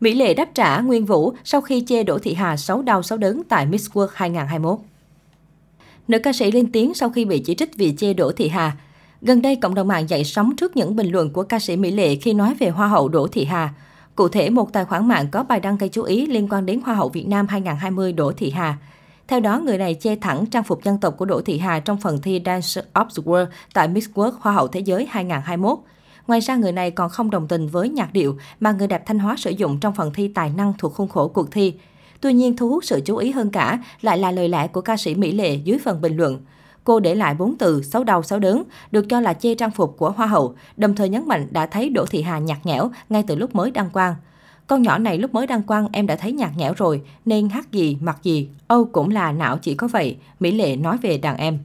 Mỹ Lệ đáp trả Nguyên Vũ sau khi chê Đỗ Thị Hà xấu đau xấu đớn tại Miss World 2021. Nữ ca sĩ lên tiếng sau khi bị chỉ trích vì chê Đỗ Thị Hà. Gần đây, cộng đồng mạng dậy sóng trước những bình luận của ca sĩ Mỹ Lệ khi nói về Hoa hậu Đỗ Thị Hà. Cụ thể, một tài khoản mạng có bài đăng gây chú ý liên quan đến Hoa hậu Việt Nam 2020 Đỗ Thị Hà. Theo đó, người này chê thẳng trang phục dân tộc của Đỗ Thị Hà trong phần thi Dance of the World tại Miss World Hoa hậu Thế giới 2021. Ngoài ra, người này còn không đồng tình với nhạc điệu mà người đẹp Thanh Hóa sử dụng trong phần thi tài năng thuộc khuôn khổ cuộc thi. Tuy nhiên, thu hút sự chú ý hơn cả lại là lời lẽ của ca sĩ Mỹ Lệ dưới phần bình luận. Cô để lại bốn từ xấu đau xấu đớn, được cho là chê trang phục của Hoa hậu, đồng thời nhấn mạnh đã thấy Đỗ Thị Hà nhạt nhẽo ngay từ lúc mới đăng quang. Con nhỏ này lúc mới đăng quang em đã thấy nhạt nhẽo rồi, nên hát gì, mặc gì, Âu cũng là não chỉ có vậy, Mỹ Lệ nói về đàn em.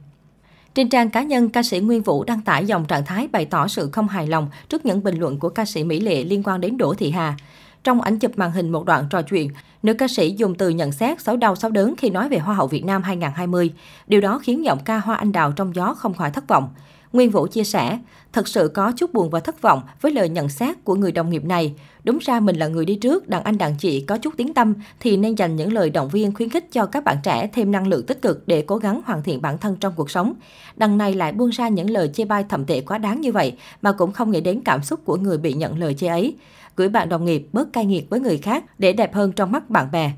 Trên trang cá nhân, ca sĩ Nguyên Vũ đăng tải dòng trạng thái bày tỏ sự không hài lòng trước những bình luận của ca sĩ Mỹ Lệ liên quan đến Đỗ Thị Hà. Trong ảnh chụp màn hình một đoạn trò chuyện, nữ ca sĩ dùng từ nhận xét xấu đau xấu đớn khi nói về Hoa hậu Việt Nam 2020. Điều đó khiến giọng ca Hoa Anh Đào trong gió không khỏi thất vọng. Nguyên Vũ chia sẻ, thật sự có chút buồn và thất vọng với lời nhận xét của người đồng nghiệp này. Đúng ra mình là người đi trước, đàn anh đàn chị có chút tiếng tâm thì nên dành những lời động viên khuyến khích cho các bạn trẻ thêm năng lượng tích cực để cố gắng hoàn thiện bản thân trong cuộc sống. Đằng này lại buông ra những lời chê bai thậm tệ quá đáng như vậy mà cũng không nghĩ đến cảm xúc của người bị nhận lời chê ấy. Gửi bạn đồng nghiệp bớt cay nghiệt với người khác để đẹp hơn trong mắt bạn bè.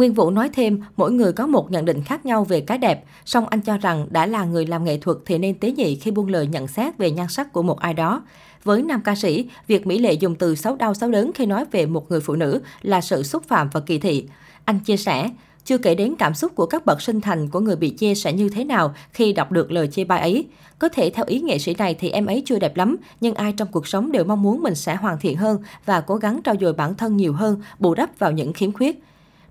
Nguyên Vũ nói thêm, mỗi người có một nhận định khác nhau về cái đẹp, song anh cho rằng đã là người làm nghệ thuật thì nên tế nhị khi buông lời nhận xét về nhan sắc của một ai đó. Với nam ca sĩ, việc Mỹ Lệ dùng từ xấu đau xấu lớn khi nói về một người phụ nữ là sự xúc phạm và kỳ thị. Anh chia sẻ, chưa kể đến cảm xúc của các bậc sinh thành của người bị chê sẽ như thế nào khi đọc được lời chê bai ấy. Có thể theo ý nghệ sĩ này thì em ấy chưa đẹp lắm, nhưng ai trong cuộc sống đều mong muốn mình sẽ hoàn thiện hơn và cố gắng trau dồi bản thân nhiều hơn, bù đắp vào những khiếm khuyết.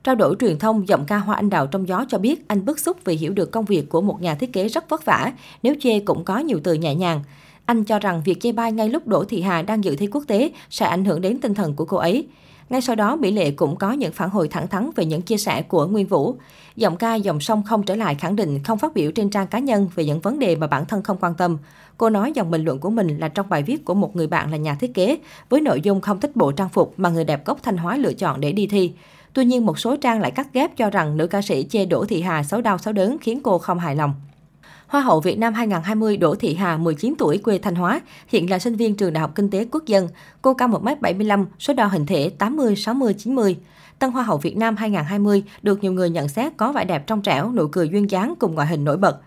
Trao đổi truyền thông, giọng ca Hoa Anh Đào trong gió cho biết anh bức xúc vì hiểu được công việc của một nhà thiết kế rất vất vả, nếu chê cũng có nhiều từ nhẹ nhàng. Anh cho rằng việc chê bai ngay lúc Đỗ Thị Hà đang dự thi quốc tế sẽ ảnh hưởng đến tinh thần của cô ấy. Ngay sau đó, Mỹ Lệ cũng có những phản hồi thẳng thắn về những chia sẻ của Nguyên Vũ. Giọng ca dòng sông không trở lại khẳng định không phát biểu trên trang cá nhân về những vấn đề mà bản thân không quan tâm. Cô nói dòng bình luận của mình là trong bài viết của một người bạn là nhà thiết kế, với nội dung không thích bộ trang phục mà người đẹp gốc Thanh Hóa lựa chọn để đi thi. Tuy nhiên, một số trang lại cắt ghép cho rằng nữ ca sĩ chê Đỗ Thị Hà xấu đau xấu đớn khiến cô không hài lòng. Hoa hậu Việt Nam 2020 Đỗ Thị Hà, 19 tuổi, quê Thanh Hóa, hiện là sinh viên trường Đại học Kinh tế Quốc dân. Cô cao 1m75, số đo hình thể 80, 60, 90. Tân Hoa hậu Việt Nam 2020 được nhiều người nhận xét có vẻ đẹp trong trẻo, nụ cười duyên dáng cùng ngoại hình nổi bật.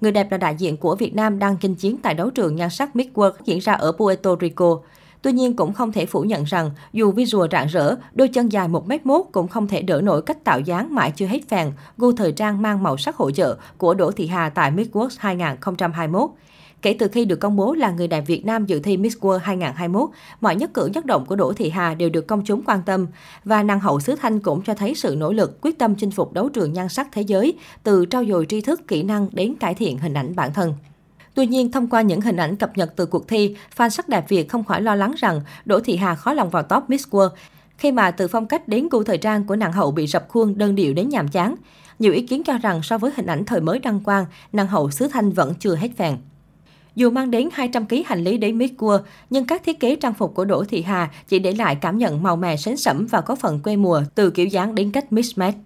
Người đẹp là đại diện của Việt Nam đang chinh chiến tại đấu trường nhan sắc Miss World diễn ra ở Puerto Rico. Tuy nhiên cũng không thể phủ nhận rằng dù visual rạng rỡ, đôi chân dài 1m1 cũng không thể đỡ nổi cách tạo dáng mãi chưa hết phèn, gu thời trang mang màu sắc hỗ trợ của Đỗ Thị Hà tại Miss World 2021. Kể từ khi được công bố là người đẹp Việt Nam dự thi Miss World 2021, mọi nhất cử nhất động của Đỗ Thị Hà đều được công chúng quan tâm. Và nàng hậu xứ Thanh cũng cho thấy sự nỗ lực, quyết tâm chinh phục đấu trường nhan sắc thế giới, từ trao dồi tri thức, kỹ năng đến cải thiện hình ảnh bản thân. Tuy nhiên, thông qua những hình ảnh cập nhật từ cuộc thi, fan sắc đẹp Việt không khỏi lo lắng rằng Đỗ Thị Hà khó lòng vào top Miss World khi mà từ phong cách đến gu thời trang của nàng hậu bị rập khuôn đơn điệu đến nhàm chán. Nhiều ý kiến cho rằng so với hình ảnh thời mới đăng quang, nàng hậu xứ Thanh vẫn chưa hết phèn. Dù mang đến 200 kg hành lý đến Miss World, nhưng các thiết kế trang phục của Đỗ Thị Hà chỉ để lại cảm nhận màu mè sến sẫm và có phần quê mùa từ kiểu dáng đến cách mismatch.